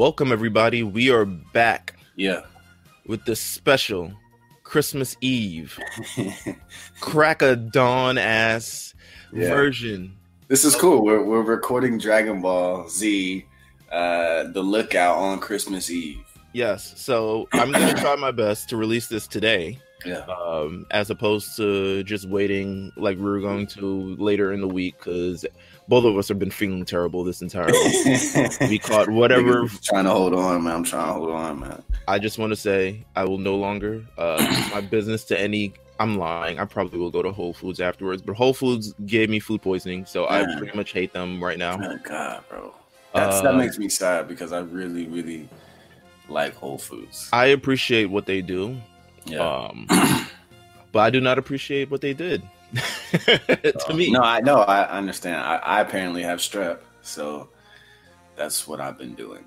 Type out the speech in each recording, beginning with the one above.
Welcome, everybody. We are back Yeah. with this special Christmas Eve crack a dawn ass Yeah. version. This is cool. We're, we're recording Dragon Ball Z, uh, the lookout on Christmas Eve. Yes. So I'm going to try my best to release this today, Yeah. um, as opposed to just waiting like we were going to later in the week because both of us have been feeling terrible this entire week. we caught whatever. Niggas trying to hold on, man. I'm trying to hold on, man. I just want to say I will no longer uh, my business to any. I'm lying. I probably will go to Whole Foods afterwards, but Whole Foods gave me food poisoning, so I pretty much hate them right now. Oh, God, bro. That's, Uh, that makes me sad because I really, really like Whole Foods. I appreciate what they do, Yeah. um, but I do not appreciate what they did to uh, me. No, I know. I understand. I, I apparently have strep, so that's what I've been doing.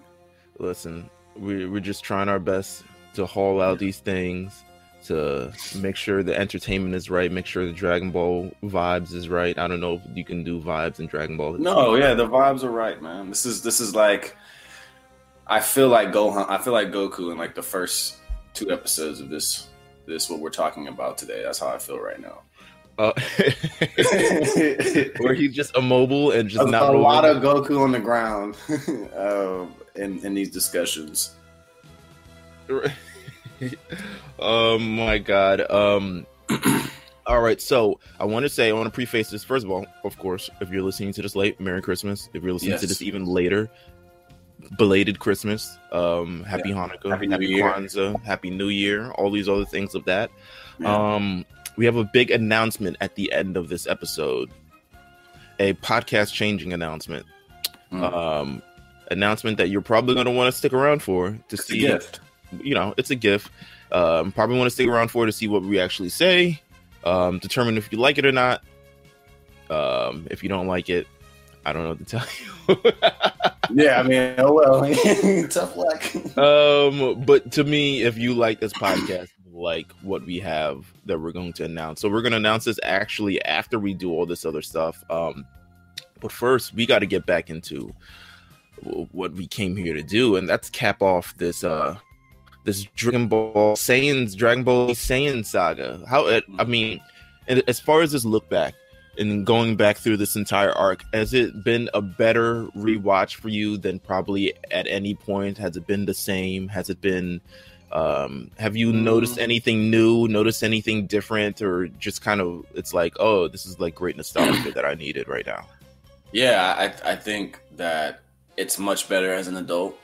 Listen, we, we're just trying our best to haul out these things to make sure the entertainment is right, make sure the Dragon Ball vibes is right. I don't know if you can do vibes in Dragon Ball. No, yeah, the vibes are right, man. This is this is like I feel like Gohan I feel like Goku in like the first two episodes of this this what we're talking about today. That's how I feel right now. Uh, where he's just immobile and just a, not a lot of Goku on the ground um, in in these discussions. oh my god. Um all right, so I want to say I want to preface this first of all, of course, if you're listening to this late, Merry Christmas. If you're listening to this even later, belated Christmas. Um happy Hanukkah, Happy New Year. Kwanzaa, happy New Year, all these other things of that. Yeah. Um, we have a big announcement at the end of this episode, a podcast changing announcement. Mm. Um, announcement that you're probably going to want to stick around for to It's see. gift. You know, it's a gift. Um, probably want to stick around for to see what we actually say. Um, determine if you like it or not. Um, if you don't like it, I don't know what to tell you. Yeah, I mean, oh well, tough luck. um but to me if you like this podcast like what we have that we're going to announce so we're going to announce this actually after we do all this other stuff um but first we got to get back into what we came here to do and that's cap off this uh this dragon ball saiyans dragon ball saiyan saga how it i mean and as far as this look back and going back through this entire arc, has it been a better rewatch for you than probably at any point? Has it been the same? Has it been? Um, have you Mm. noticed anything new? Noticed anything different, or just kind of it's like, oh, this is like great nostalgia that I needed right now. Yeah, I, I think that it's much better as an adult.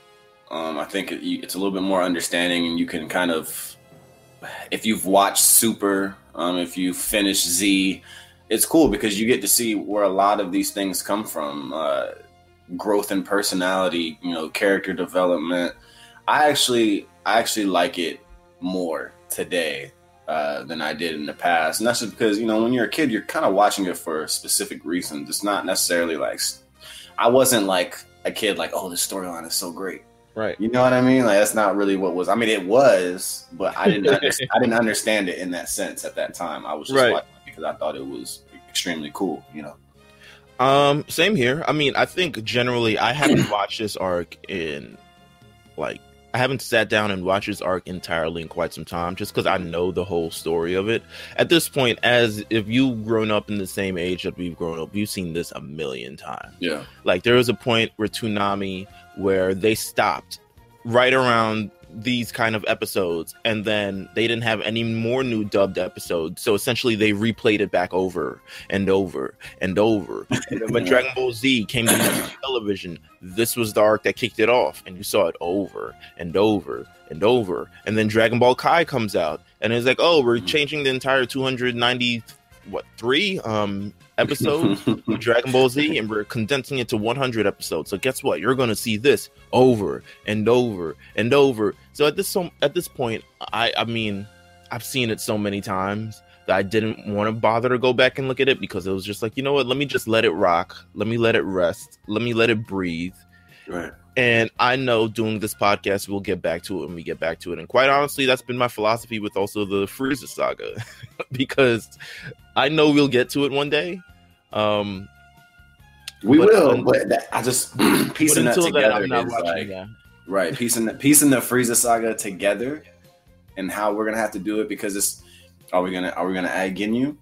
Um, I think it, it's a little bit more understanding, and you can kind of, if you've watched Super, um, if you finished Z, it's cool because you get to see where a lot of these things come from. Uh, growth in personality, you know, character development. I actually, I actually like it more today uh, than I did in the past, and that's just because you know when you're a kid, you're kind of watching it for a specific reasons. It's not necessarily like I wasn't like a kid like, oh, this storyline is so great. Right. You know what I mean? Like that's not really what was. I mean, it was, but I didn't. under- I didn't understand it in that sense at that time. I was just Right. watching it because I thought it was extremely cool. You know. Um, same here. I mean, I think generally I haven't watched this arc in like I haven't sat down and watched this arc entirely in quite some time just because I know the whole story of it. At this point, as if you've grown up in the same age that we've grown up, you've seen this a million times. Yeah. Like there was a point where Toonami where they stopped right around these kind of episodes and then they didn't have any more new dubbed episodes. So essentially they replayed it back over and over and over. And then when Dragon Ball Z came to television, this was the arc that kicked it off and you saw it over and over and over. And then Dragon Ball Kai comes out and it's like, "Oh, we're Mhm. changing the entire 290 what, 3 um episodes of Dragon Ball Z, and we're condensing it to 100 episodes. So guess what? You're going to see this over and over and over. So at this so, at this point, I I mean, I've seen it so many times that I didn't want to bother to go back and look at it because it was just like, you know what? Let me just let it rock. Let me let it rest. Let me let it breathe. right. And I know doing this podcast, we'll get back to it when we get back to it. And quite honestly, that's been my philosophy with also the Frieza saga, because I know we'll get to it one day. Um, We But will, un- but that, I just piecing that until then, together I'm not is watching like, right, piecing the piecing the Frieza saga together, and how we're gonna have to do it because it's are we gonna are we gonna add Ginyu?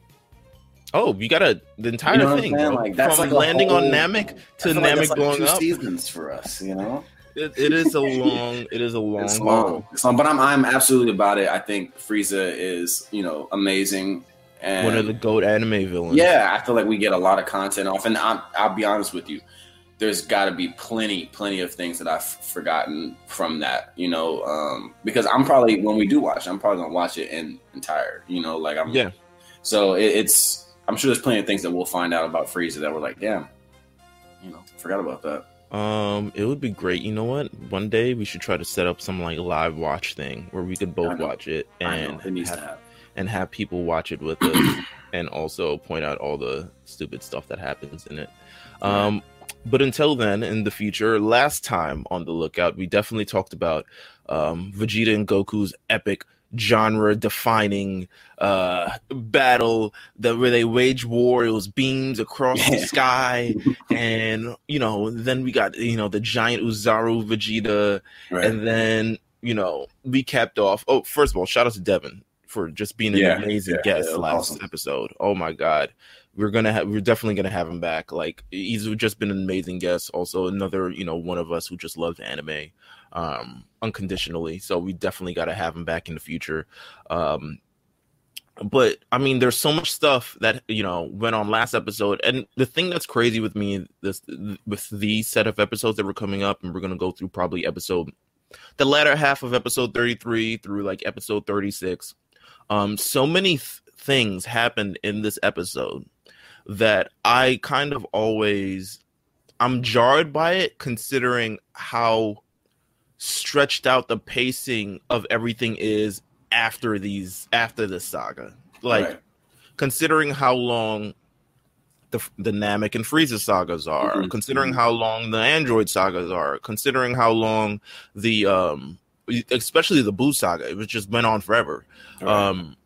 Oh, you got a the entire You know thing. Like, that's from like landing on whole- Namek to like Namek like blowing two up. seasons for us, you know. It, it is a long. It is a long. It's long. It's long, but I'm I'm absolutely about it. I think Frieza is you know amazing and One of the goat anime villains. yeah. I feel like we get a lot of content off, and I'm, I'll be honest with you. There's got to be plenty, plenty of things that I've forgotten from that, you know, um, because I'm probably when we do watch, I'm probably gonna watch it in entire, you know, like I'm Yeah. So it, it's I'm sure there's plenty of things that we'll find out about Frieza that we're like, damn, you know, forgot about that. Um, it would be great. You know what? One day we should try to set up some like live watch thing where we could both watch it and it have, and have people watch it with us, and also point out all the stupid stuff that happens in it. Um, but until then, in the future, last time on the lookout, we definitely talked about um, Vegeta and Goku's epic genre-defining uh, battle that where they wage war. It was beams across the sky, and you know, then we got you know the giant Oozaru Vegeta, Right. and then you know we capped off. Oh, first of all, shout out to Devin for just being an Yeah, amazing yeah, guest yeah, last awesome. episode. Oh my god, we're gonna have we're definitely gonna have him back. Like he's just been an amazing guest. Also another you know one of us who just loves anime um unconditionally. So we definitely got to have him back in the future. Um but I mean, there's so much stuff that you know went on last episode, and the thing that's crazy with me this with these set of episodes that were coming up, and we're gonna go through probably episode the latter half of episode 33 through like episode 36. Um, so many th- things happened in this episode that I kind of always I'm jarred by it, considering how stretched out the pacing of everything is after these after this saga. Like Right. considering how long the the Namek and Frieza sagas are, Mhm, considering mhm. how long the Android sagas are, considering how long the um especially the Boo saga, it was just went on forever. Right. Um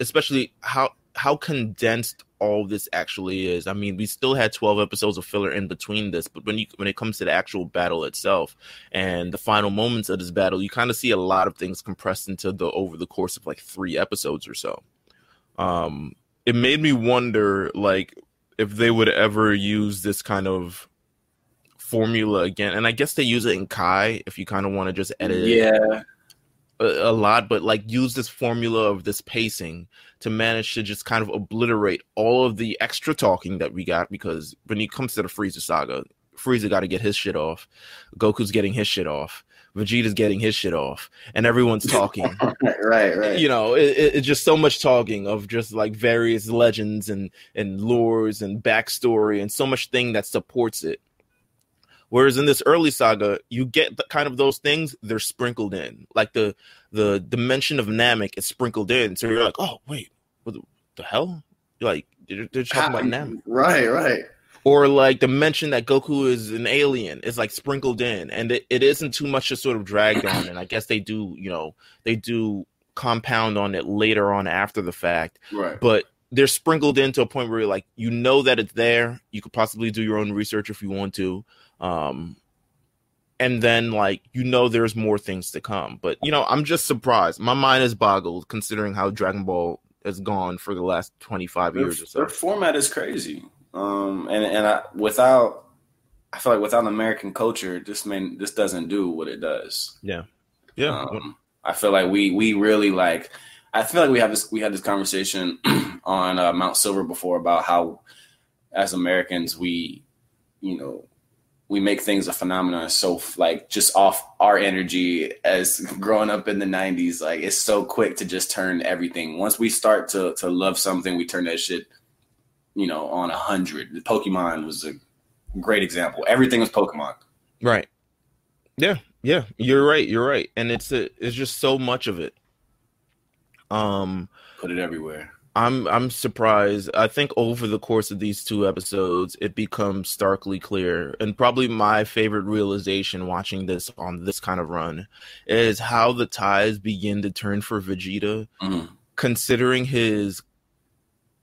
especially how how condensed all this actually is. I mean, we still had 12 episodes of filler in between this, but when you when it comes to the actual battle itself and the final moments of this battle, you kind of see a lot of things compressed into the over the course of like 3 episodes or so. Um it made me wonder like if they would ever use this kind of formula again. And I guess they use it in Kai if you kind of want to just edit it yeah, a, a lot, but like use this formula of this pacing to manage to just kind of obliterate all of the extra talking that we got. Because when it comes to the Frieza saga, Frieza got to get his shit off, Goku's getting his shit off, Vegeta's getting his shit off, and everyone's talking. right, right. you know, it, it- it's just so much talking of just like various legends and and lures and backstory and so much thing that supports it. Whereas in this early saga, you get the, kind of those things they're sprinkled in, like the the dimension of Namek is sprinkled in. So you're like, oh wait, what the, the hell? You're like they're, they're talking about Namek, Right, right. or like the mention that Goku is an alien is like sprinkled in, and it, it isn't too much to sort of drag on. And I guess they do, you know, they do compound on it later on after the fact Right. but they're sprinkled into a point where you're like you know that it's there you could possibly do your own research if you want to um and then like you know there's more things to come but you know i'm just surprised my mind is boggled considering how dragon ball has gone for the last 25 their, years or so their format is crazy. Um, and and I, without, I feel like without American culture, this man, this doesn't do what it does. yeah Um, I feel like we we really like. I feel like we have this we had this conversation on uh, Mount Silver before about how, as Americans, we, you know, we make things a phenomenon. So like just off our energy as growing up in the 90s like it's so quick to just turn everything. Once we start to to love something we turn that shit you know on a hundred. The pokemon was a great example. Everything was pokemon. Right. Yeah yeah. You're right you're right. And it's a, it's just so much of it. Um put it everywhere I'm I'm surprised. I think over the course of these two episodes, it becomes starkly clear, and probably my favorite realization watching this on this kind of run is how the ties begin to turn for Vegeta, Mhm. considering his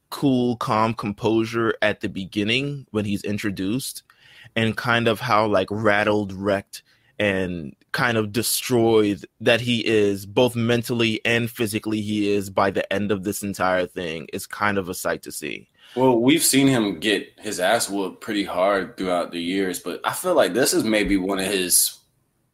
cool, calm composure at the beginning when he's introduced, and kind of how like rattled, wrecked, and kind of destroyed that he is both mentally and physically he is by the end of this entire thing is kind of a sight to see. Well, we've seen him get his ass whooped pretty hard throughout the years, but I feel like this is maybe one of his.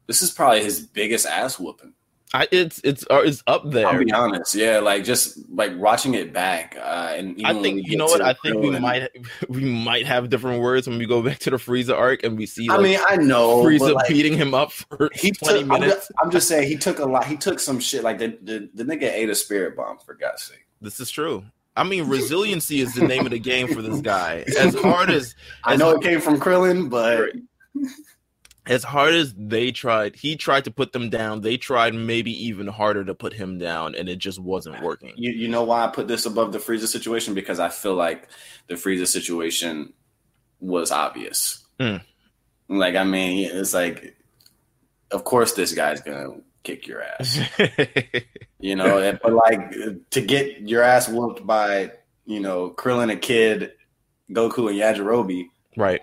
This is probably his biggest ass whooping. I, it's it's uh, it's up there. I'll be honest, yeah. Like just like watching it back, uh, and I think you know what I think we might we might have different words when we go back to the Frieza arc and we see. Like, I mean, I know Frieza like, beating him up for he twenty took, minutes. I'm just, I'm just, saying he took a lot. He took some shit. Like the the, the nigga ate a spirit bomb for God's sake. This is true. I mean, resiliency is the name of the game for this guy. As hard as, as I know it came from Krillin, but as hard as they tried, he tried to put them down. They tried maybe even harder to put him down, and it just wasn't working. You, you know why I put this above the Frieza situation? Because I feel like the Frieza situation was obvious. Mm. Like, I mean, it's like, of course, this guy's gonna kick your ass. you know, but like to get your ass whooped by, you know, Krillin a kid, Goku and Yajirobe. Right.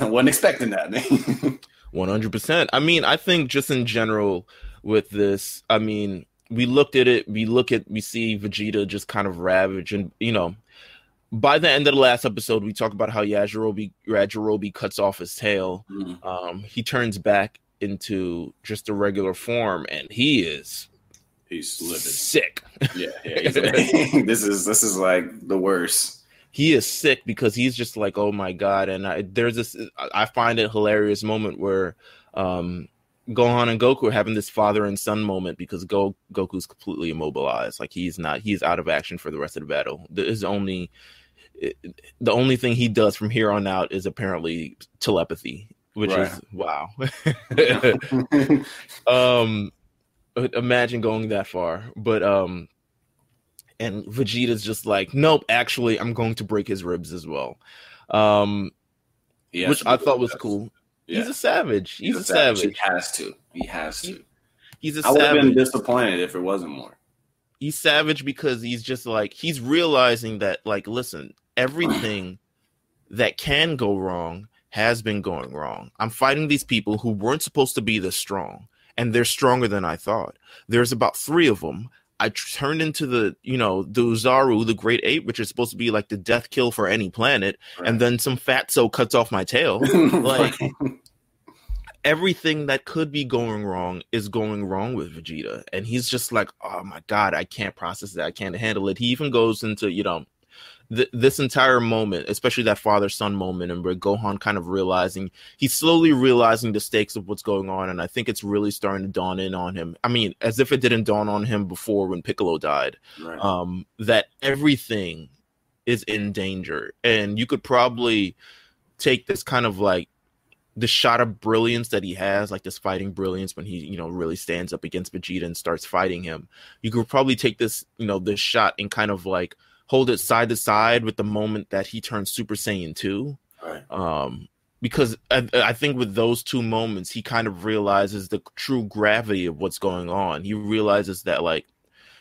I wasn't expecting that. 100%. I mean, I think just in general with this, I mean, we looked at it, we look at, we see Vegeta just kind of ravage and, you know, by the end of the last episode, we talk about how Yajirobe, Yajirobe cuts off his tail. Mm. Um, he turns back into just a regular form, and he is he's livid. sick. Yeah, yeah. this is this is like the worst. He is sick because he's just like, oh my god! And I, there's this, I find it hilarious moment where um, Gohan and Goku are having this father and son moment because Go Goku's completely immobilized, like he's not, he's out of action for the rest of the battle. His only, the only thing he does from here on out is apparently telepathy which right. is wow. um, imagine going that far, but um, and Vegeta's just like, nope, actually, I'm going to break his ribs as well. Um, which I thought was cool. Yeah. He's a savage. He's, He's a, a savage. savage. He has to. He has to. He's a I would have been disappointed if it wasn't more. He's savage because he's just like he's realizing that like listen, everything that can go wrong has been going wrong. I'm fighting these people who weren't supposed to be this strong, and they're stronger than I thought. There's about three of them. I turned into the, you know, the Oozaru, the great ape, which is supposed to be like the death kill for any planet, right. and then some fatso cuts off my tail. like everything that could be going wrong is going wrong with Vegeta. And he's just like, oh my God, I can't process that. I can't handle it. He even goes into, you know, th- this entire moment, especially that father son moment, and where Gohan kind of realizing he's slowly realizing the stakes of what's going on, and I think it's really starting to dawn in on him. I mean, as if it didn't dawn on him before when Piccolo died, right. um, that everything is in danger, and you could probably take this kind of like the shot of brilliance that he has, like this fighting brilliance when he, you know, really stands up against Vegeta and starts fighting him. You could probably take this, you know, this shot and kind of like hold it side to side with the moment that he turns Super Saiyan 2. Right. Um, because I, I, think with those two moments, he kind of realizes the true gravity of what's going on. He realizes that, like,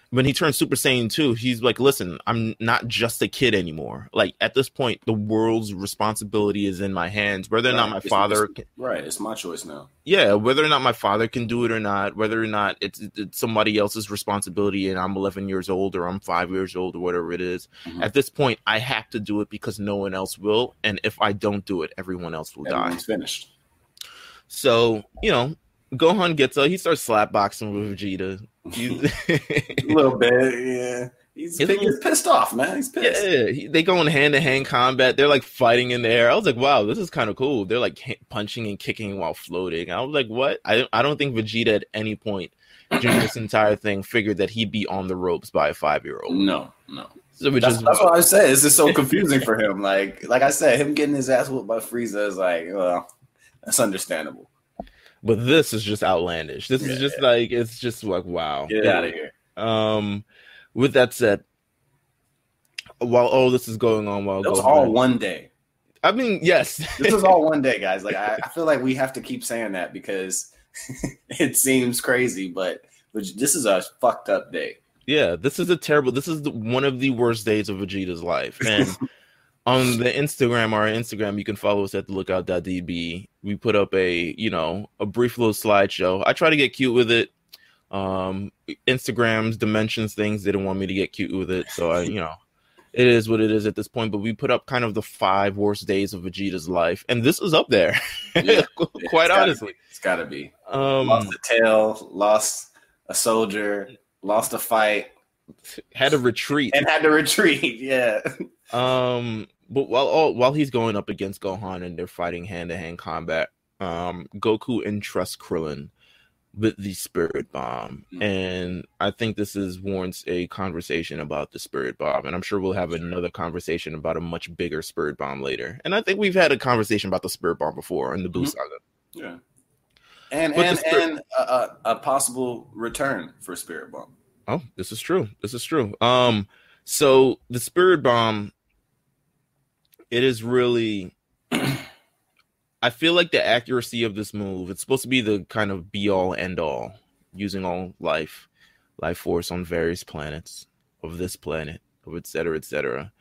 when he turns Super Saiyan 2, he's like, listen, I'm not just a kid anymore. Like at this point, the world's responsibility is in my hands. Whether or right. not my it's, father it's, right, it's my choice now. Yeah, whether or not my father can do it or not, whether or not it's, it's somebody else's responsibility and I'm 11 years old or I'm 5 years old or whatever it is. Mm-hmm. At this point, I have to do it because no one else will and if I don't do it, everyone else will Everyone's die. finished. So, you know, Gohan gets up, he starts slapboxing with Vegeta. a little bit, yeah. He's, he's, he's, pissed off, man. He's pissed. Yeah, he, they go in hand to hand combat. They're like fighting in the air. I was like, wow, this is kind of cool. They're like punching and kicking while floating. I was like, what? I I don't think Vegeta at any point during this entire thing figured that he'd be on the ropes by a five year old. No, no. So that's, is, that's what I said. It's just so confusing for him. Like, like I said, him getting his ass whooped by Frieza is like, well, that's understandable. But this is just outlandish. This yeah, is just yeah. like it's just like wow. Get out of here. Um, with that said, while all this is going on, while it was all one day. I mean, yes, this is all one day, guys. Like I, I feel like we have to keep saying that because it seems crazy, but which this is a fucked up day. Yeah, this is a terrible. This is the, one of the worst days of Vegeta's life, and on the Instagram, our Instagram, you can follow us at the lookout.db. We put up a, you know, a brief little slideshow. I try to get cute with it. Um, Instagram's dimensions things didn't want me to get cute with it, so I, you know, it is what it is at this point. But we put up kind of the five worst days of Vegeta's life, and this is up there. Yeah, quite it's honestly, gotta it's got to be. Um, lost a tail, lost a soldier, lost a fight, had a retreat, and had to retreat. Yeah. Um, but while all, while he's going up against Gohan and they're fighting hand to hand combat, um, Goku entrusts Krillin with the Spirit Bomb, mm-hmm. and I think this is warrants a conversation about the Spirit Bomb, and I'm sure we'll have another conversation about a much bigger Spirit Bomb later. And I think we've had a conversation about the Spirit Bomb before in the Buu mm-hmm. Saga. Yeah, and but and Spirit- and a, a possible return for Spirit Bomb. Oh, this is true. This is true. Um, so the Spirit Bomb it is really I feel like the accuracy of this move, it's supposed to be the kind of be all end all, using all life, life force on various planets of this planet, of et cetera, et cetera,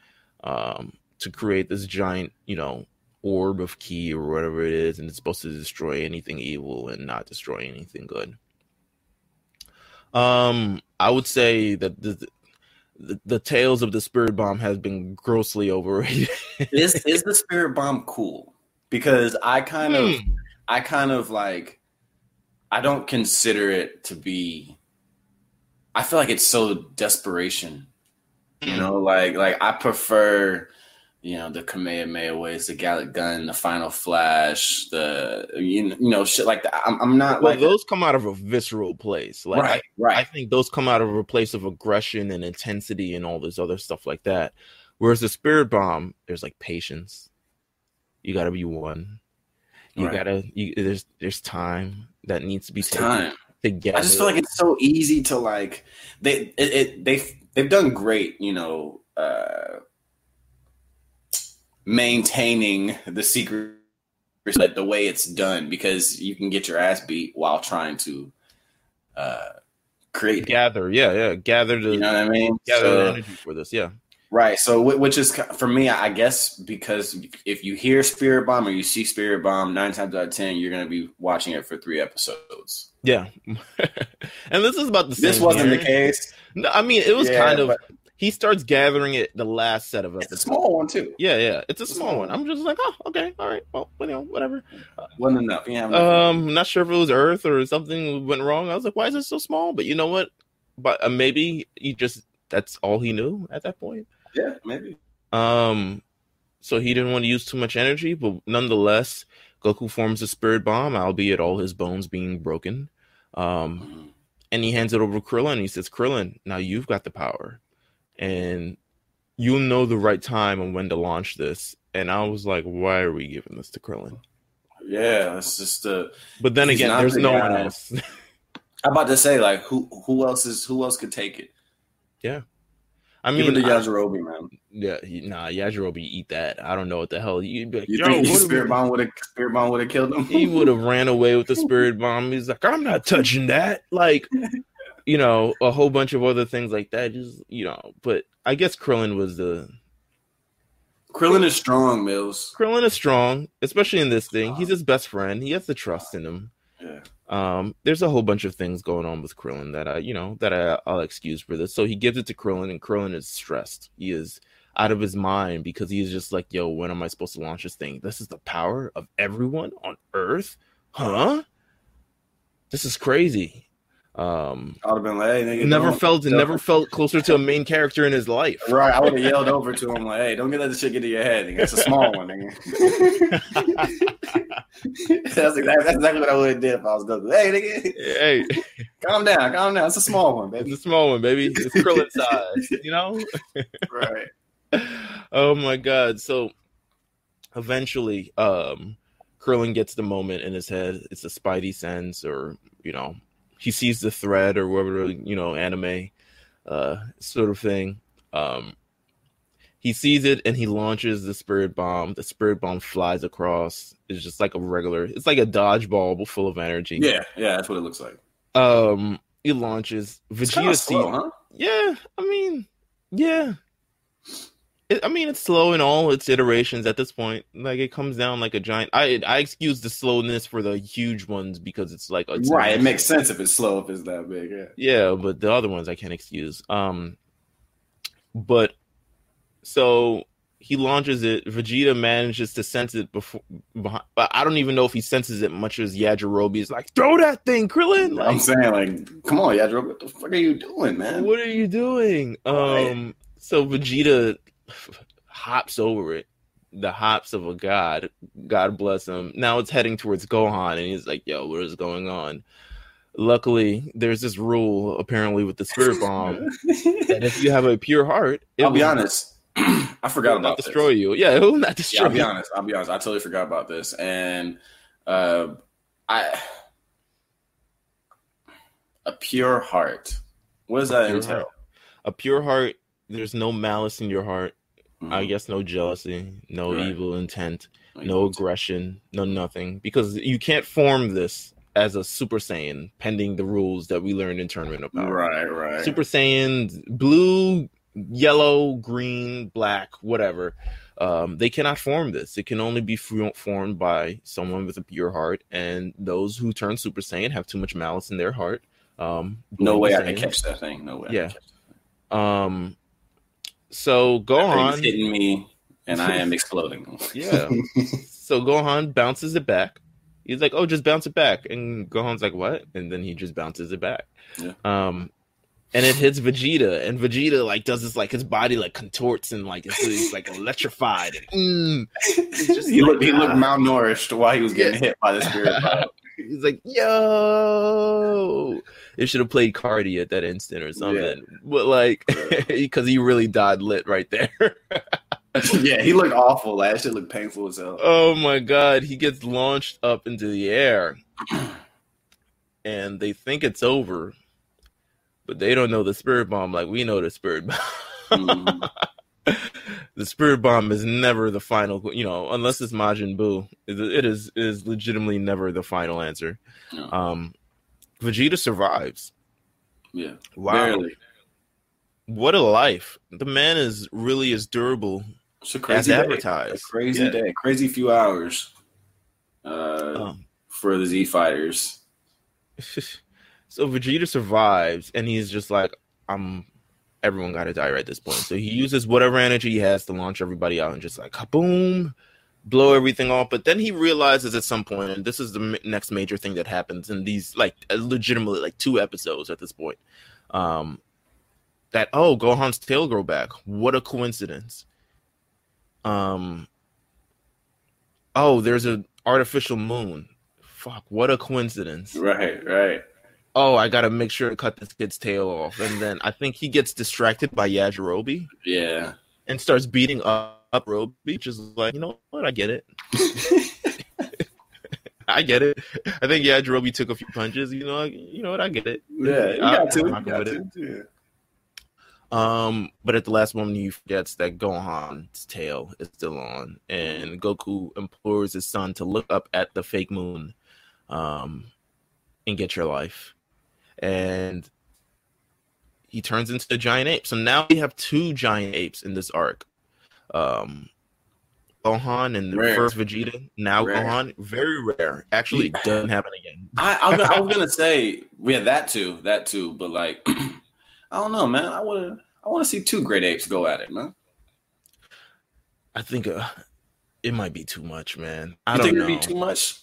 um, to create this giant, you know, orb of ki or whatever it is, and it's supposed to destroy anything evil and not destroy anything good. Um, I would say that the the, the tales of the spirit bomb has been grossly overrated. is is the spirit bomb cool? Because I kind of hmm. I kind of like I don't consider it to be I feel like it's so desperation. You hmm. know, like like I prefer you know the Kamehameha ways, the Galick Gun, the Final Flash, the you know shit like that. I'm, I'm not well, like those come out of a visceral place, like right, right. I think those come out of a place of aggression and intensity and all this other stuff like that. Whereas the Spirit Bomb, there's like patience. You got to be one. You right. gotta. You, there's there's time that needs to be time together. I just feel like it's so easy to like they it, it they they've done great. You know. uh maintaining the secret the way it's done because you can get your ass beat while trying to uh create gather yeah yeah gather the you know what i mean? gather so, the energy for this yeah. Right so which is for me i guess because if you hear spirit bomb or you see spirit bomb nine times out of ten you're going to be watching it for three episodes. Yeah. And this is about the this wasn't the case. No i mean it was yeah, kind of but- he starts gathering it the last set of episodes. It's a small one too. Yeah, yeah, it's a, it's small, small one. one. I'm just like, oh, okay, all right, well, you know, whatever. Wasn't enough. Yeah. Um, not sure if it was Earth or something went wrong. I was like, why is it so small? But you know what? But uh, maybe he just that's all he knew at that point. Yeah, maybe. Um, so he didn't want to use too much energy, but nonetheless, Goku forms a spirit bomb, albeit all his bones being broken. Um, mm-hmm. and he hands it over to Krillin. He says, "Krillin, now you've got the power." And you'll know the right time and when to launch this. And I was like, why are we giving this to Krillin? Yeah, it's just a. But then again, there's the no one else. I'm about to say, like, who who else is who else could take it? Yeah, I mean, the Yajirobe, man. Yeah, nah, Yajirobe eat that. I don't know what the hell. You'd be like, you think Spirit Bomb would have Spirit Bomb would have killed him? he would have ran away with the Spirit Bomb. He's like, I'm not touching that. Like, you know, a whole bunch of other things like that. Just you know, but I guess Krillin was the. Krillin is strong, Meelz. Krillin is strong, especially in this thing. He's his best friend. He has the trust in him. Yeah. Um, there's a whole bunch of things going on with Krillin that I, you know, that I, I'll excuse for this. So he gives it to Krillin, and Krillin is stressed. He is out of his mind because he's just like, "Yo, when am I supposed to launch this thing? This is the power of everyone on Earth, huh? This is crazy." Um, I'd have been like, hey, never felt never felt closer to a main character in his life. Right, I would have yelled over to him like, "Hey, don't get that shit get to your head. It's a small one, nigga." that's, exactly, that's exactly what I would have did if I was Goku. Hey, nigga, hey, calm down, calm down. It's a small one, baby. It's a small one, baby. It's Krillin size, you know. right. Oh my god! So eventually, um, Krillin gets the moment in his head. It's a Spidey sense, or you know, he sees the thread or whatever you know anime uh sort of thing um he sees it and he launches the spirit bomb. The spirit bomb flies across. It's just like a regular it's like a dodgeball but full of energy. Yeah yeah that's what it looks like. Um he launches vegeta slow, huh? yeah i mean yeah It, I mean, it's slow in all its iterations at this point. Like it comes down like a giant. I I excuse the slowness for the huge ones because it's like it's right. It makes sense if it's slow if it's that big. Yeah. Yeah, but the other ones I can't excuse. Um, but so he launches it. Vegeta manages to sense it before, but I don't even know if he senses it much as Yajirobe is like, throw that thing, Krillin. Like, I'm saying, like, come on, Yajirobe, what the fuck are you doing, man? What are you doing? Right. Um, so Vegeta hops over it. The hops of a god. God bless him. Now it's heading towards Gohan, and he's like, "Yo, what is going on?" Luckily, there's this rule apparently with the spirit bomb that if you have a pure heart, I'll be honest. I forgot about destroy this. you. Yeah, it will not destroy. Yeah, I'll be honest. I'll be honest. I totally forgot about this, and uh, I a pure heart. What does that entail? Heart. A pure heart. There's no malice in your heart. Mm-hmm. I guess no jealousy, no right. evil intent, no, no aggression, no nothing. Because you can't form this as a Super Saiyan, pending the rules that we learned in Tournament of Power. Right, right. Super Saiyan, blue, yellow, green, black, whatever. Um, they cannot form this. It can only be formed by someone with a pure heart, and those who turn Super Saiyan have too much malice in their heart. Um, no way I can catch that thing. No way. Yeah. Um. So Gohan hitting me, and I am exploding. yeah. So Gohan bounces it back. He's like, "Oh, just bounce it back," and Gohan's like, "What?" And then he just bounces it back. Yeah. Um, and it hits Vegeta, and Vegeta like does this like his body like contorts and like it's, it's like electrified. And, mm, just he like, looked he looked malnourished while he was getting hit by the spirit. He's like, yo, it should have played Cardi at that instant or something. Yeah. But like, because he really died lit right there. yeah, he looked awful. That shit looked painful as hell. Oh my god, he gets launched up into the air, and they think it's over but they don't know the spirit bomb like we know the spirit bomb. mm-hmm. the spirit bomb is never the final, you know, unless it's Majin Buu. It is is legitimately never the final answer. No. Um, Vegeta survives. Yeah, wow. Barely. What a life! The man is really as durable it's a crazy as advertised. Day. A crazy yeah. day, crazy few hours uh, um, for the Z fighters. So Vegeta survives, and he's just like, "I'm." Everyone got to die right at this point. So he uses whatever energy he has to launch everybody out, and just like boom, blow everything off. But then he realizes at some point, and this is the next major thing that happens in these like legitimately like two episodes at this point, um, that oh Gohan's tail grow back. What a coincidence. Um. Oh, there's an artificial moon. Fuck, what a coincidence. Right, right oh, I got to make sure to cut this kid's tail off. And then I think he gets distracted by Yajirobe. Yeah. And starts beating up, up Roby, beach is like, you know what? I get it. I get it. I think Yajirobe took a few punches. You know, you know what? I get it. Yeah, you got to. You got to. Yeah. Um, but at the last moment, he forgets that Gohan's tail is still on, and Goku implores his son to look up at the fake moon, um, and get your life and he turns into a giant ape. So now we have two giant apes in this arc. Um, Gohan and the rare. first Vegeta. Now rare. Gohan, very rare. Actually, doesn't happen again. I, I, I was gonna say, yeah, that too, that too. But like, I don't know, man. I want to, I want to see two great apes go at it, man. I think uh, it might be too much, man. I you don't think know. it'd be too much.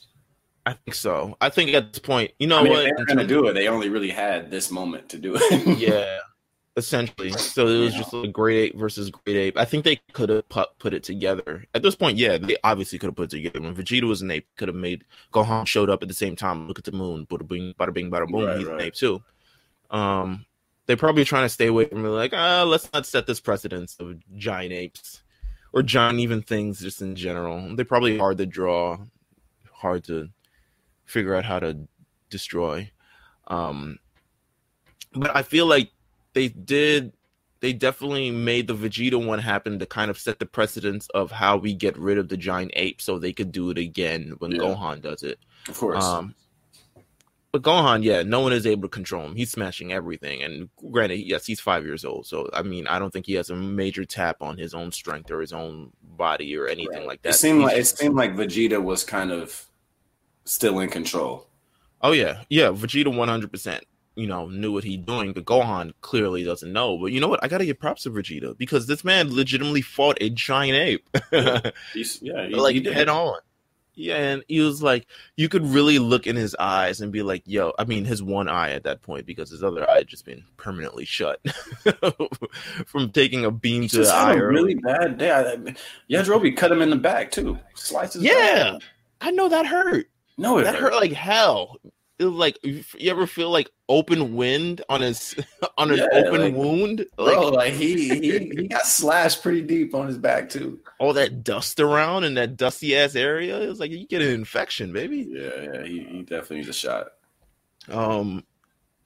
I think so. I think at this point, you know I mean, what? they're to do it. They only really had this moment to do it. yeah, essentially. So it was yeah. just a great ape versus great ape. I think they could have put, put it together. At this point, yeah, they obviously could have put it together. When Vegeta was an ape, could have made Gohan showed up at the same time. Look at the moon. Bada bing, bada bing, bada boom. Right, he's right. an ape too. Um, they're probably trying to stay away from it. Like, ah, let's not set this precedence of giant apes or giant even things just in general. They're probably hard to draw, hard to figure out how to destroy. Um, but I feel like they did. They definitely made the Vegeta one happen to kind of set the precedence of how we get rid of the giant ape, so they could do it again when yeah. Gohan does it. Of course. Um, but Gohan, yeah, no one is able to control him. He's smashing everything. And granted, yes, he's five years old. So I mean, I don't think he has a major tap on his own strength or his own body or anything right. like that. It seemed he's like just, it seemed like Vegeta was kind of still in control. Oh yeah, yeah, Vegeta one hundred percent. You know, knew what he's doing. But Gohan clearly doesn't know. But you know what? I gotta give props to Vegeta because this man legitimately fought a giant ape. he's, yeah, he, like he head on. Yeah, and he was like, you could really look in his eyes and be like, "Yo," I mean, his one eye at that point because his other eye had just been permanently shut from taking a beam to the eye. A really bad day. I, Yajirobe cut him in the back too. Slices. Yeah, I know that hurt. No, that hurt. hurt like hell it was like you ever feel like open wind on his on an yeah, open like, wound? like, bro like he, he he got slashed pretty deep on his back too. All that dust around in that dusty ass area it was like you get an infection baby. Yeah yeah he, he definitely needs a shot. Um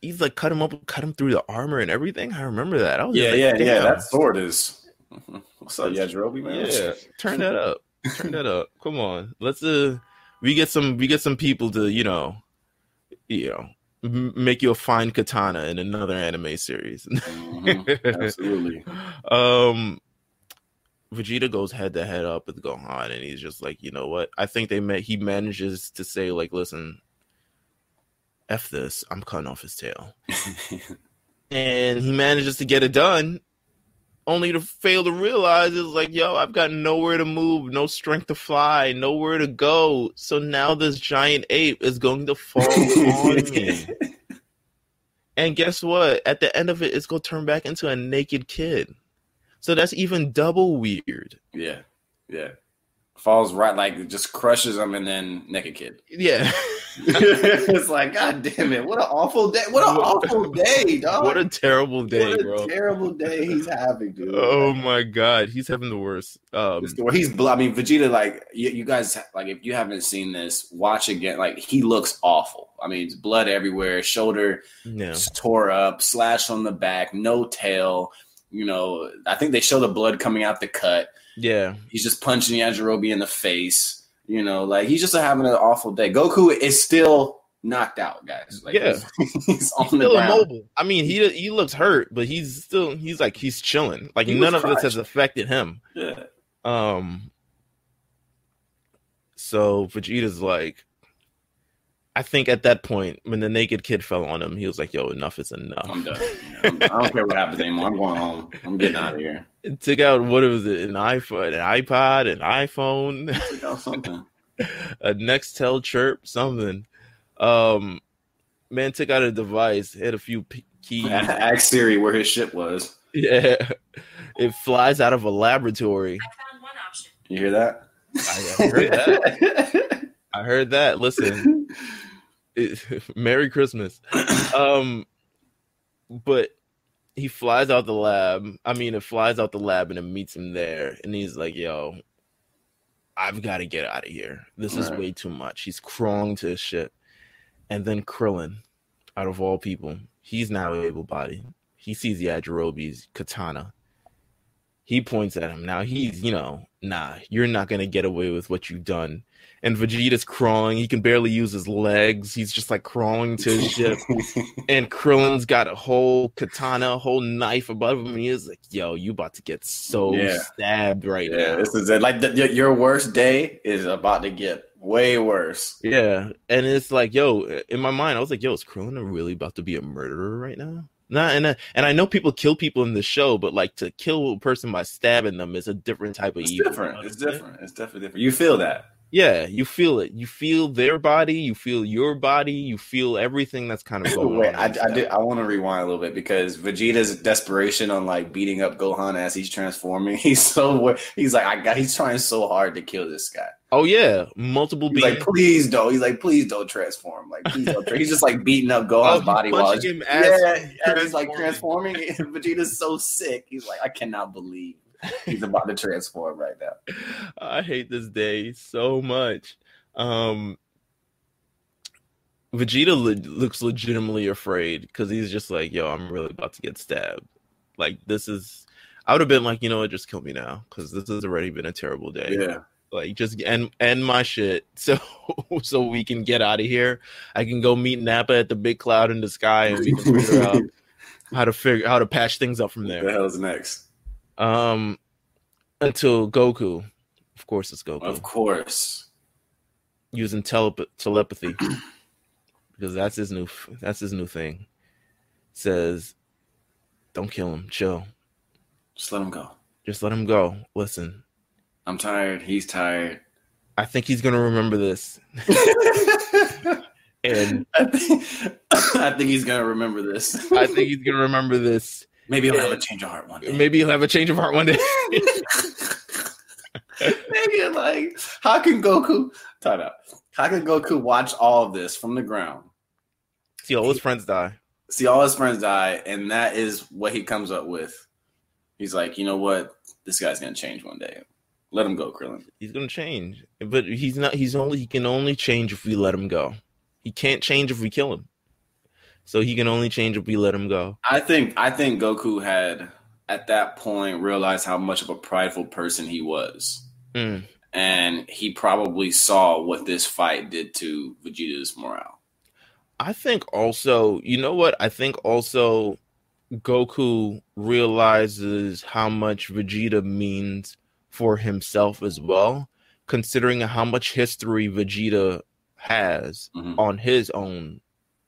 he's like cut him up cut him through the armor and everything? I remember that. I was yeah like, yeah Damn. yeah that sword is what's up Yajirobe man? Yeah turn that up. Turn that up. Come on. Let's uh we get some we get some people to you know you know make you a fine katana in another anime series. mm-hmm. Absolutely. um Vegeta goes head to head up with Gohan and he's just like, you know what? I think they met he manages to say, like, listen, F this, I'm cutting off his tail. and he manages to get it done only to fail to realize it's like, yo, I've got nowhere to move, no strength to fly, nowhere to go. So now this giant ape is going to fall on me. And guess what? At the end of it, it's going to turn back into a naked kid. So that's even double weird. Yeah. Yeah falls right like just crushes him and then naked kid. Yeah. it's like, God damn it. What an awful day. What an awful day, dog. What a terrible day, what a bro. Terrible day he's having, dude. Oh my god. He's having the worst. Um he's I mean, Vegeta, like you, you, guys like if you haven't seen this, watch again. Like he looks awful. I mean, it's blood everywhere, shoulder yeah. tore up, slash on the back, no tail. You know, I think they show the blood coming out the cut yeah. He's just punching Yajirobe in the face. You know, like he's just having an awful day. Goku is still knocked out, guys. Like, yeah, he's, he's on still the immobile. I mean, he he looks hurt, but he's still he's like he's chilling. Like he none of this has affected him. Yeah. Um. So Vegeta's like, I think at that point, when the naked kid fell on him, he was like, "Yo, enough is enough. I'm done. I'm, I do not care what happens anymore. I'm going home. I'm getting out of here." It took out what was it? An iPhone, an iPod, an iPhone, something, a Nextel chirp, something. Um, man took out a device, hit a few p- keys. Ask Siri where his ship was. Yeah, it flies out of a laboratory. I found one option. You hear that? I heard that. I heard that. Listen, Merry Christmas. Um, but he flies out the lab. I mean, it flies out the lab and it meets him there, and he's like, "Yo, I've got to get out of here. This is way too much." He's crawling to his ship, and then Krillin, out of all people, he's now able-bodied. He sees the Yajirobe's katana. He points at him. Now he's, you know, nah, you're not gonna get away with what you've done and Vegeta's crawling. He can barely use his legs. He's just like crawling to his ship. and Krillin's got a whole katana, a whole knife above him. And he's like, "Yo, you about to get so yeah. stabbed right yeah, now." This is it. Like the, your worst day is about to get way worse. Yeah, and it's like, yo, in my mind, I was like, "Yo, is Krillin really about to be a murderer right now?" Not and uh, and I know people kill people in the show, but like to kill a person by stabbing them is a different type of it's evil. Different. It's different. It's definitely different. You feel that. Yeah, you feel it. You feel their body. You feel your body. You feel everything that's kind of going Wait, on. I, I, I want to rewind a little bit because Vegeta's desperation on like beating up Gohan as he's transforming. He's so he's like I got. He's trying so hard to kill this guy. Oh yeah, multiple. He's beings. like, please don't. He's like, please don't transform. Like, please don't. he's just like beating up Gohan's oh, body while him yeah, and he's like transforming. Vegeta's so sick. He's like, I cannot believe he's about to transform right now. I hate this day so much. Um Vegeta le- looks legitimately afraid because he's just like, "Yo, I'm really about to get stabbed." Like this is, I would have been like, you know what, just kill me now because this has already been a terrible day. Yeah, Like just end end my shit so so we can get out of here. I can go meet Nappa at the big cloud in the sky and we can figure out how to figure how to patch things up from there. What the hell's next? Um until Goku, of course it's Goku, Of course. using telep- telepathy because that's his new that's his new thing. Says, "Don't kill him. Chill. Just let him go. Just let him go. Listen, I'm tired. He's tired. I think he's gonna remember this." And I think, I think he's gonna remember this. I think he's gonna remember this. Maybe he'll have a change of heart one day. Maybe he'll have a change of heart one day. Maybe like how can Goku time out? How can Goku watch all of this from the ground, See all his friends die. see all his friends die, and that is what he comes up with? He's like, you know what? This guy's gonna change one day. Let him go, Krillin. He's gonna change, but he's not. He's only. He can only change if we let him go. He can't change if we kill him. So he can only change if we let him go. I think I think Goku had at that point realized how much of a prideful person he was. Mm. And he probably saw what this fight did to Vegeta's morale. I think also, you know what? I think also Goku realizes how much Vegeta means for himself as well, considering how much history Vegeta has Mhm. on his own,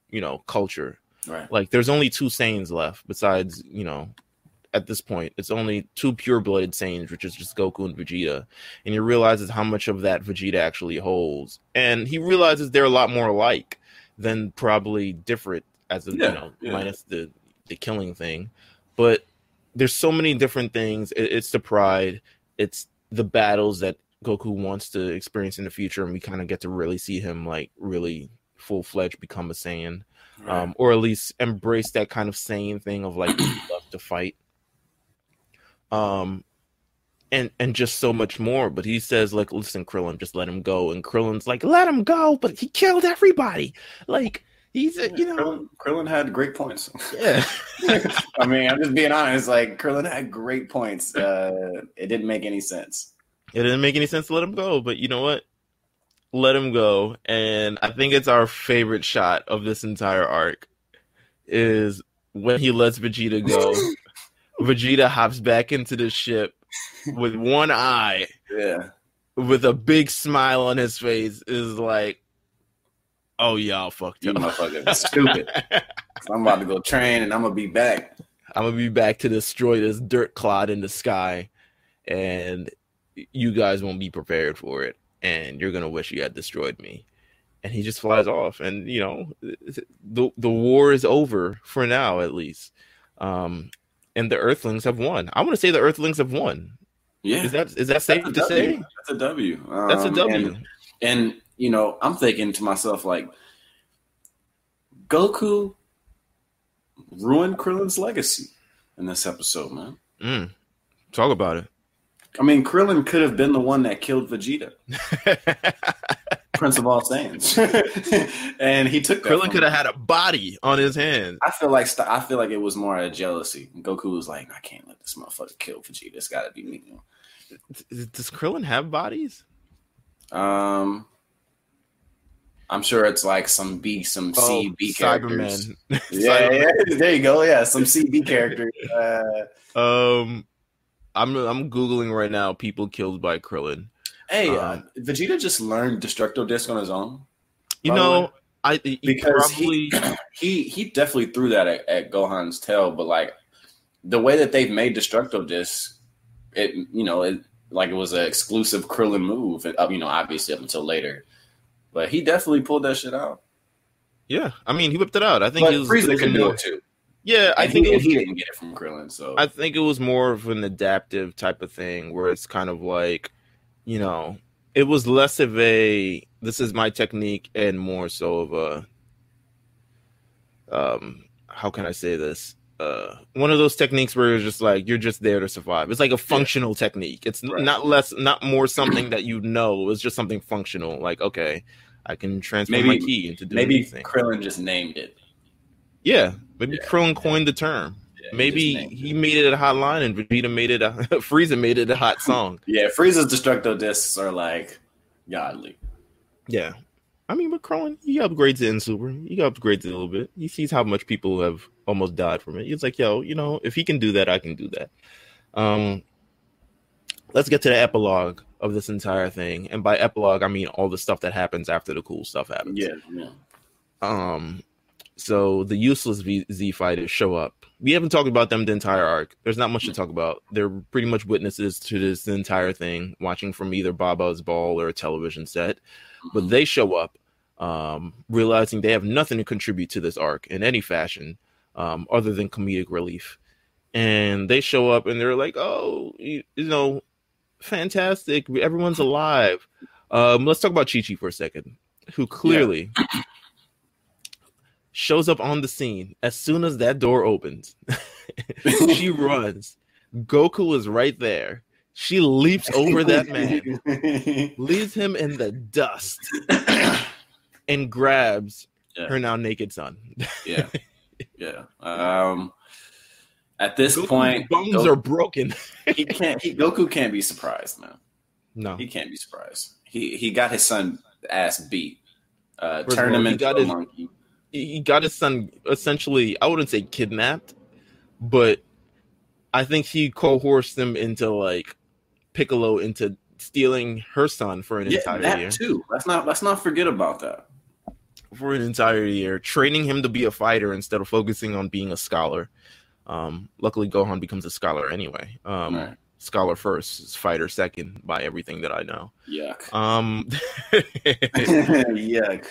you know, culture. Right. Like there's only two Saiyans left besides, you know, at this point, it's only two pure blooded Saiyans, which is just Goku and Vegeta. And he realizes how much of that Vegeta actually holds. And he realizes they're a lot more alike than probably different as a, Yeah, you know, yeah. minus the the killing thing. But there's so many different things. It, it's the pride, it's the battles that Goku wants to experience in the future, and we kind of get to really see him like really full fledged become a Saiyan Right. um, or at least embrace that kind of sane thing of like love to fight um and and just so much more but he says like listen krillin just let him go and krillin's like let him go but he killed everybody like he's a, you know Krillin, Krillin had great points. yeah I mean, I'm just being honest. Like Krillin had great points. Uh, it didn't make any sense. it didn't make any sense to let him go but you know what let him go and i think it's our favorite shot of this entire arc is when he lets vegeta go vegeta hops back into the ship with one eye Yeah. with a big smile on his face is like oh y'all fucked You motherfucker stupid. I'm about to go train and I'm gonna be back. i'm gonna be back to destroy this dirt clod in the sky and you guys won't be prepared for it and you're gonna wish you had destroyed me. And he just flies off and you know the the war is over for now at least. Um and the earthlings have won. I want to say the earthlings have won. Yeah. is that is that safe to say? That's a W. that's a Um, And, and you know, I'm thinking to myself like, Goku ruined Krillin's legacy in this episode, man. Mm. talk about it I mean, Krillin could have been the one that killed Vegeta, Prince of all Saiyans, and he took Krillin could have had a body on his hand. I feel like st- I feel like it was more of jealousy. Goku was like, I can't let this motherfucker kill Vegeta. It's got to be me. Does Krillin have bodies? Um, I'm sure it's like some B, some C, B characters. Oh, Saibamen. Yeah, yeah, there you go. Yeah, some CB characters. Uh, Um, I'm I'm googling right now. People killed by Krillin. hey, uh, Um, Vegeta just learned Destructo Disc on his own You know, I he because probably he, he he definitely threw that at, at Gohan's tail, but like the way that they've made Destructo Disc, it you know it like it was an exclusive Krillin move. and, uh, You know, obviously up until later, but he definitely pulled that shit out. yeah. I mean, he whipped it out. I think But it was, Frieza can do it too. Yeah, I And think he, it was, he didn't get it from Krillin, so I think it was more of an adaptive type of thing where it's kind of like, you know, it was less of a this is my technique and more so of a um how can I say this? Uh one of those techniques where it's just like you're just there to survive. It's like a functional technique. It's Right. not less not more something that you know, it's just something functional. Like, okay, I can transfer my Maybe- ki into doing maybe anything. Krillin just named it. Yeah, maybe Yeah. Coined the term. Yeah. Yeah, he Maybe he made it a hot line and Vegeta made it a Frieza made it a hot song. Yeah, Frieza's Destructo discs are like godly. Yeah. I mean, but Krillin, he upgrades it in Super. He upgrades it a little bit. He sees how much people have almost died from it. He's like, yo, you know, if he can do that, I can do that. Um, let's get to the epilogue of this entire thing. And by epilogue, I mean all the stuff that happens after the cool stuff happens. Yeah, yeah. Um, so the useless v- Z fighters show up. We haven't talked about them the entire arc. There's not much to talk about. They're pretty much witnesses to this entire thing, watching from either Baba's ball or a television set. But they show up, um, realizing they have nothing to contribute to this arc in any fashion, um, other than comedic relief. And they show up and they're like, "Oh, you, you know, fantastic! Everyone's alive." Um, let's talk about Chi Chi for a second, who clearly shows up on the scene as soon as that door opens. she runs. Goku is right there. She leaps over that man, leaves him in the dust, and grabs Yeah. her now naked son. yeah, yeah. Um, at this Goku's point, bones Go- are broken. he can't. He, Goku can't be surprised, man. No, He can't be surprised. He he got his son ass beat. Uh, First turned all, him into a monkey. He got his son essentially. I wouldn't say kidnapped, but I think he coerced him into like Piccolo into stealing her son for an Yeah, entire that year. too. Let's not let's not forget about that. for an entire year, training him to be a fighter instead of focusing on being a scholar. Um, luckily, Gohan becomes a scholar anyway. Um, Right. Scholar first, fighter second, by everything that I know. Yuck. Um, Yuck.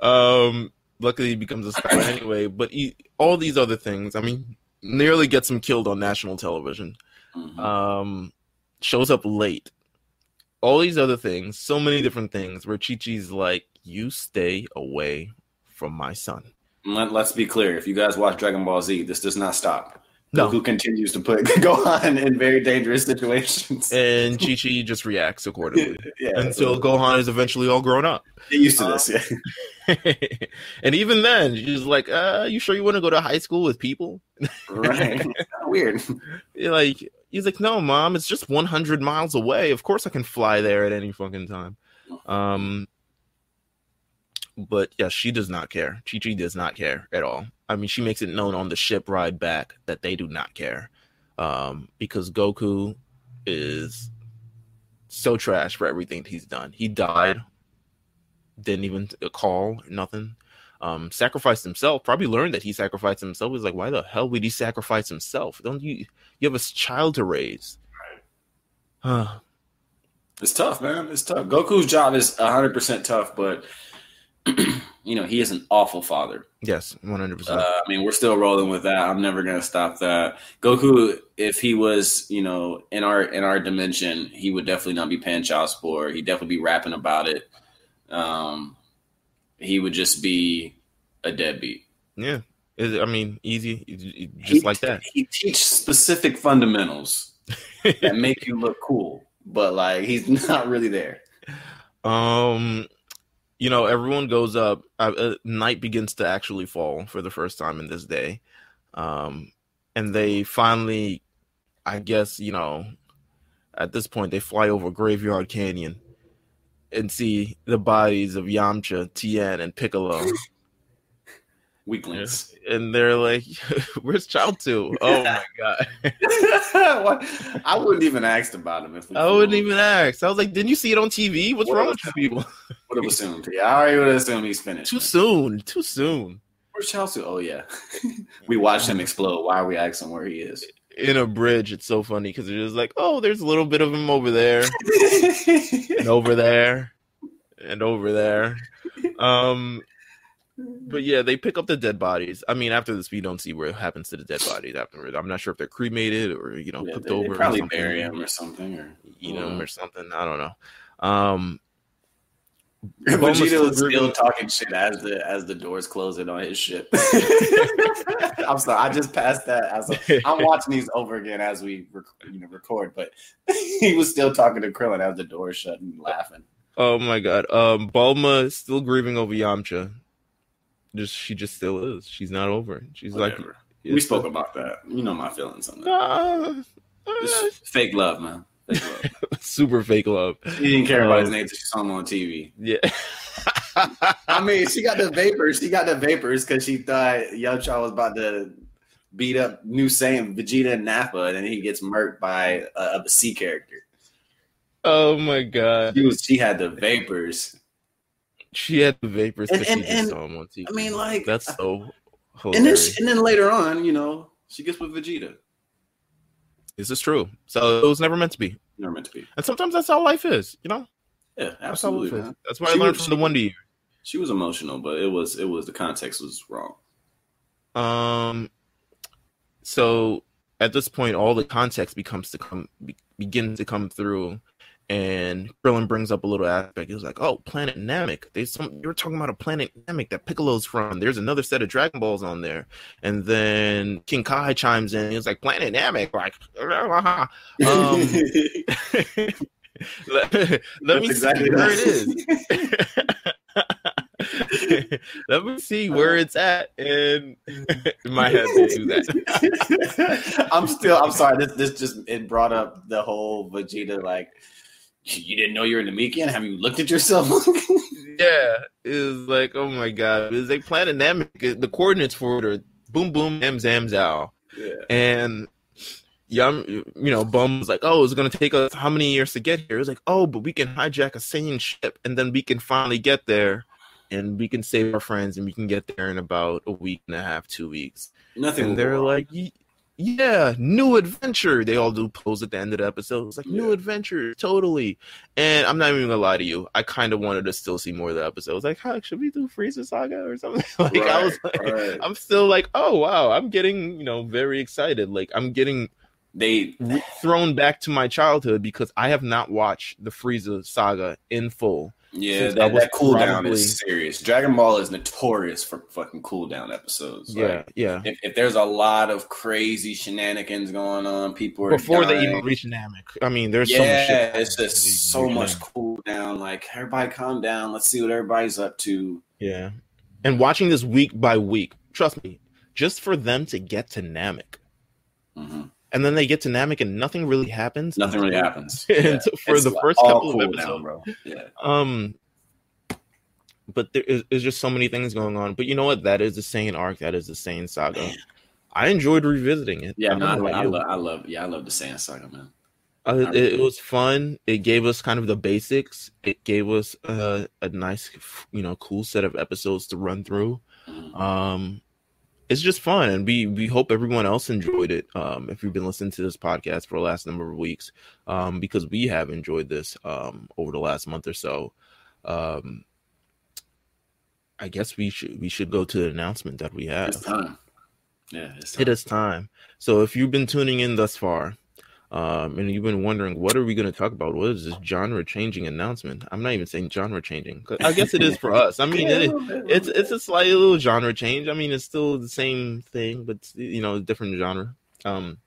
um, luckily, he becomes a scholar anyway. But he, all these other things, I mean, nearly gets him killed on national television. Mhm. Um, shows up late. All these other things, so many different things where Chi Chi's like, "You stay away from my son." Let, us be clear. If you guys watch Dragon Ball Z, this does not stop. No. Goku continues to put Gohan in very dangerous situations. and Chi Chi just reacts accordingly yeah, until Gohan is eventually all grown up. get used to this. Yeah. and even then, she's like, uh, "You sure you want to go to high school with people?" right. Weird. You're like, he's like, "No, mom, it's just 100 miles away. Of course, I can fly there at any fucking time." Um, but yeah, she does not care. Chi Chi does not care at all. I mean, she makes it known on the ship ride back that they do not care, um, because Goku is so trash for everything he's done. He died, didn't even call, nothing. Um, sacrificed himself. Probably learned that he sacrificed himself. He's like, why the hell would he sacrifice himself? Don't you? You have a child to raise. Huh. It's tough, man. It's tough. Goku's job is 100% tough, but, you know, he is an awful father. yes, one hundred percent. Uh, I mean, we're still rolling with that. I'm never gonna stop that. Goku, if he was, you know, in our in our dimension, he would definitely not be paying child support. He'd definitely be rapping about it. Um, he would just be a deadbeat. Yeah, Is- I mean, easy, just He- like that. He teach specific fundamentals that make you look cool, but like he's not really there. Um, you know, everyone goes up. Uh, uh, night begins to actually fall for the first time in this day, um, and they finally, I guess, you know, at this point, they fly over Graveyard Canyon and see the bodies of Yamcha, Tien, and Piccolo, Weaklings. And they're like, "Where's Chaozu?" Oh my god! I wouldn't even asked about him if we I wouldn't even ask. I was like, "Didn't you see it on TV? What's What wrong with you people?" would have assumed. Yeah, I already would have assumed he's finished. Too soon. Too soon. Where's Chelsea? Oh yeah, we watched him explode. Why are we asking where he is? in a bridge. It's so funny because it's just like, oh, there's a little bit of him over there and over there and over there. Um, but yeah, they pick up the dead bodies. I mean, after this, we don't see what happens to the dead bodies afterward. I'm not sure if they're cremated or you know Yeah, cooked they, they over, or probably something, bury him or something. Or eat him or something. I don't know. Um, Vegeta Bulma's was still still talking shit as the as the doors closing on his ship. I'm sorry, I just passed that. I was like, I'm watching these over again as we rec- you know record, but he was still talking to Krillin as the door shut and laughing. oh my god. Um, Bulma is still grieving over Yamcha. Just she just still is. She's not over it. She's like, we spoke about that. You know my feelings on that. Uh, It's fake love, man. Fake love. super fake love. She didn't care about his Um, name until she saw him on TV. Yeah. I mean, she got the vapors. She got the vapors because she thought Yamcha was about to beat up New Saiyan, Vegeta, and Nappa, and then he gets murked by a, a C character. oh my god. She was, she had the vapors. She had the vapors And- because and- she just and, saw him on TV. I mean, like, that's so And then, she, and then later on, you know, she gets with Vegeta. Is this is true. So it was never meant to be. Never meant to be. And sometimes that's how life is, you know? Yeah, That's absolutely. man. That's why She I learned was- from the Wonder Year. She was emotional, but it was it was the context was wrong. Um, so at this point, all the context becomes to come be, begins to come through, and Krillin brings up a little aspect. He was like, "Oh, Planet Namek. They some You were talking about a Planet Namek that Piccolo's from. There's another set of Dragon Balls on there." And then King Kai chimes in. He's like, "Planet Namek, like." Um, let, let me That's see where it is. let me see where it's at, and in my head they do that. I'm still. I'm sorry. This this just it brought up the whole Vegeta like. You didn't know you're in the Namekian? Have you looked at yourself? Yeah, it was like, oh my god, it was like Planet Namek. The coordinates for it are boom, boom, M, zam, zow, yeah. and Yum, you know, Bum was like, oh, it's gonna take us how many years to get here? It was like, oh, but we can hijack a Saiyan ship, and then we can finally get there, and we can save our friends, and we can get there in about a week and a half, two weeks. Nothing. and they're wrong. like, "Ye- yeah, new adventure. They all do pose at the end of the episode. It's like new adventure, totally. And I'm not even gonna lie to you. I kind of wanted to still see more of the episode. I was like, huh, should we do Frieza Saga or something? like I was like, right. I'm still like, oh wow, I'm getting you know very excited. Like I'm getting they thrown back to my childhood because I have not watched the Frieza Saga in full. Yeah Since that, was that cooldown probably- is serious. Dragon Ball is notorious for fucking cooldown episodes. Yeah, Like, yeah. if, if there's a lot of crazy shenanigans going on, people are Before they even reach Namek, I mean, there's yeah, so much shit. it's just so much cool down. Like everybody, calm down. Let's see what everybody's up to. Yeah. And watching this week by week, trust me, just for them to get to Namek. hmm And then they get to Namek and nothing really happens. Nothing really happens And Yeah. for It's the first couple of episodes. down, bro. Yeah, Um but there is there's just so many things going on. But you know what? That is the Saiyan arc. That is the Saiyan saga. I enjoyed revisiting it. yeah. I No, I, I, love, I love, yeah, I love the Saiyan saga, man. Uh, it, it was fun. It gave us kind of the basics. It gave us uh, a nice, you know, cool set of episodes to run through. Mhm. um it's just fun and we we hope everyone else enjoyed it um if you've been listening to this podcast for the last number of weeks um because we have enjoyed this um over the last month or so um i guess we should we should go to the announcement that we have It's time. Yeah, it's time. it is time so if you've been tuning in thus far um and you've been wondering what are we going to talk about what is this genre changing announcement i'm not even saying genre changing. i guess it is for us i mean it, a little bit, a little it's it's a slight little genre change. I mean, it's still the same thing, but you know, different genre. Um,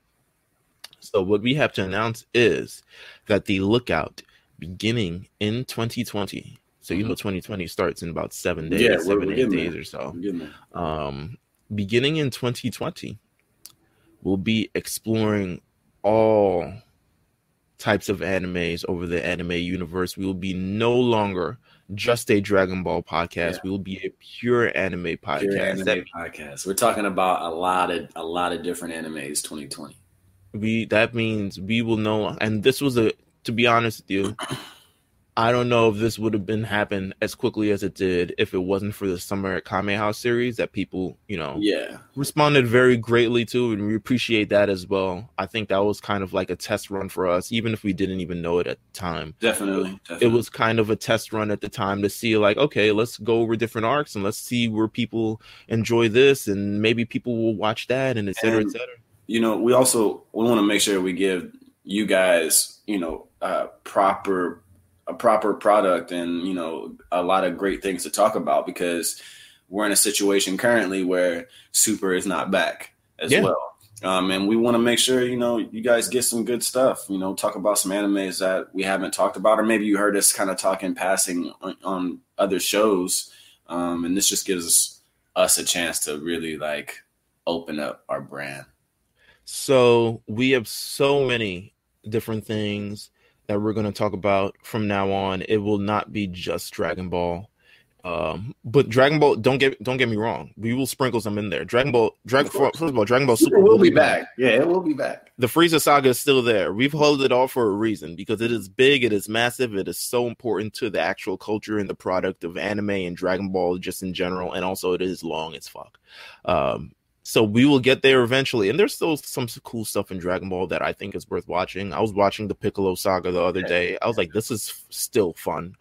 so what we have to announce is that the lookout beginning in 2020. So you know, 2020 starts in about seven days, Mm-hmm. Yeah, we're- 7 we're eight days there. or so. I'm getting there. Um, beginning in 2020, we'll be exploring all types of animes over the anime universe. We will be no longer just a Dragon Ball podcast. Yeah. We will be a pure anime podcast. Pure anime That podcast. We're talking about a lot of a lot of different animes. 2020. we that means we will know. And this was a to be honest with you, I don't know if this would have been happen as quickly as it did if it wasn't for the Summer at Kame House series that people, you know, Yeah, responded very greatly to, and we appreciate that as well. I think that was kind of like a test run for us, even if we didn't even know it at the time. definitely. definitely. It was kind of a test run at the time to see, like, okay, let's go over different arcs and let's see where people enjoy this, and maybe people will watch that, and et cetera, et cetera. you know, we also we want to make sure we give you guys, you know, uh, proper a proper product and you know a lot of great things to talk about because we're in a situation currently where Super is not back as Yeah. well. Um, and we want to make sure you know you guys get some good stuff. You know, talk about some animes that we haven't talked about, or maybe you heard us kind of talking passing on, on other shows. Um, and this just gives us a chance to really like open up our brand? So we have so many different things that we're going to talk about from now on. It will not be just Dragon Ball. Um, but Dragon Ball, don't get don't get me wrong, we will sprinkle some in there. Dragon Ball, Dragon first of all, Dragon Ball Super will be back. Yeah, it will be back. The Frieza saga is still there. We've held it all for a reason because it is big, it is massive, it is so important to the actual culture and the product of anime and Dragon Ball just in general, and also it is long as fuck. Um, so we will get there eventually. And there's still some cool stuff in Dragon Ball that I think is worth watching. I was watching the Piccolo saga the other day. I was like, this is still fun.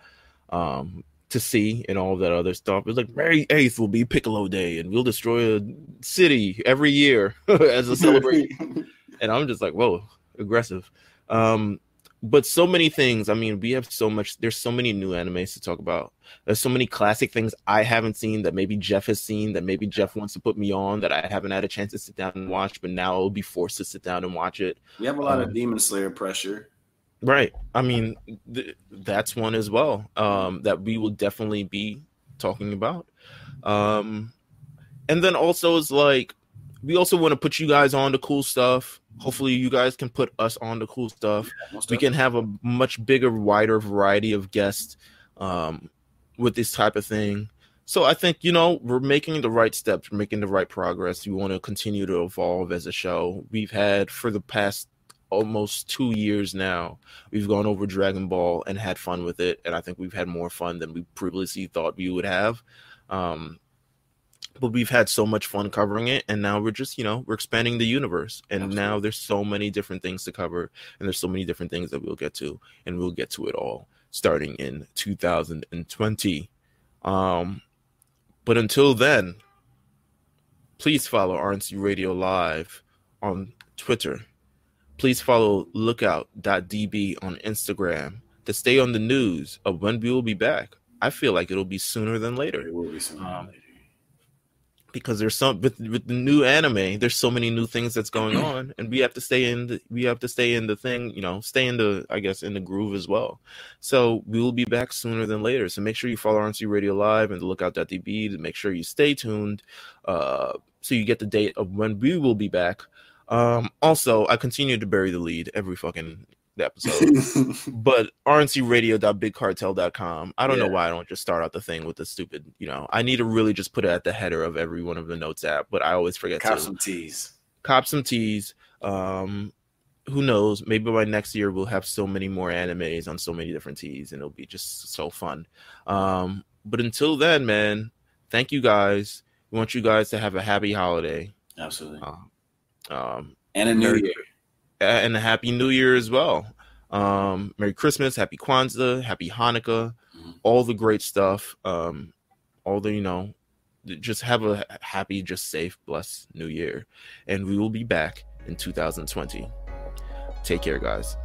Um, to see and all that other stuff. It's like May 8th will be Piccolo Day and we'll destroy a city every year as a celebration. and I'm just like, whoa, aggressive. Um, but so many things. I mean, we have so much, there's so many new animes to talk about. There's so many classic things I haven't seen that maybe Jeff has seen that maybe Jeff wants to put me on that I haven't had a chance to sit down and watch, but now I'll be forced to sit down and watch it. We have a lot um, of Demon Slayer pressure. Right. I mean, th- that's one as well um, that we will definitely be talking about. Um, and then also is like we also want to put you guys on the cool stuff. Hopefully, you guys can put us on the cool stuff. Yeah, we can have a much bigger, wider variety of guests um, with this type of thing. So I think you know we're making the right steps, we're making the right progress. We want to continue to evolve as a show. We've had for the past almost two years now. We've gone over Dragon Ball and had fun with it, and I think we've had more fun than we previously thought we would have. Um, but we've had so much fun covering it, and now we're just you know we're expanding the universe, and Absolutely. now there's so many different things to cover, and there's so many different things that we'll get to, and we'll get to it all starting in 2020. Um, but until then, please follow RNC Radio Live on Twitter Please follow lookout.db on Instagram to stay on the news of when we will be back. I feel like it'll be sooner than later. It will be sooner um, later. Because there's some with, with the new anime, there's so many new things that's going on, and we have to stay in the we have to stay in the thing, you know, stay in the I guess in the groove as well. So we will be back sooner than later. So make sure you follow RNC Radio Live and look the lookout.db to make sure you stay tuned, uh, so you get the date of when we will be back. Um, also, I continue to bury the lead every fucking episode. but rncradio.bigcartel.com. I don't yeah. know why I don't just start out the thing with the stupid, you know, I need to really just put it at the header of every one of the notes app, but I always forget Cop to. some teas. Cop some teas. Um, who knows? Maybe by next year we'll have so many more animes on so many different teas and it'll be just so fun. Um, but until then, man, thank you guys. We want you guys to have a happy holiday. Absolutely. Uh, um, and a new year. And a happy new year as well. Um, Merry Christmas, Happy Kwanzaa, Happy Hanukkah, mm-hmm. all the great stuff. Um, all the, you know, just have a happy, just safe, blessed new year. And we will be back in 2020. Take care, guys.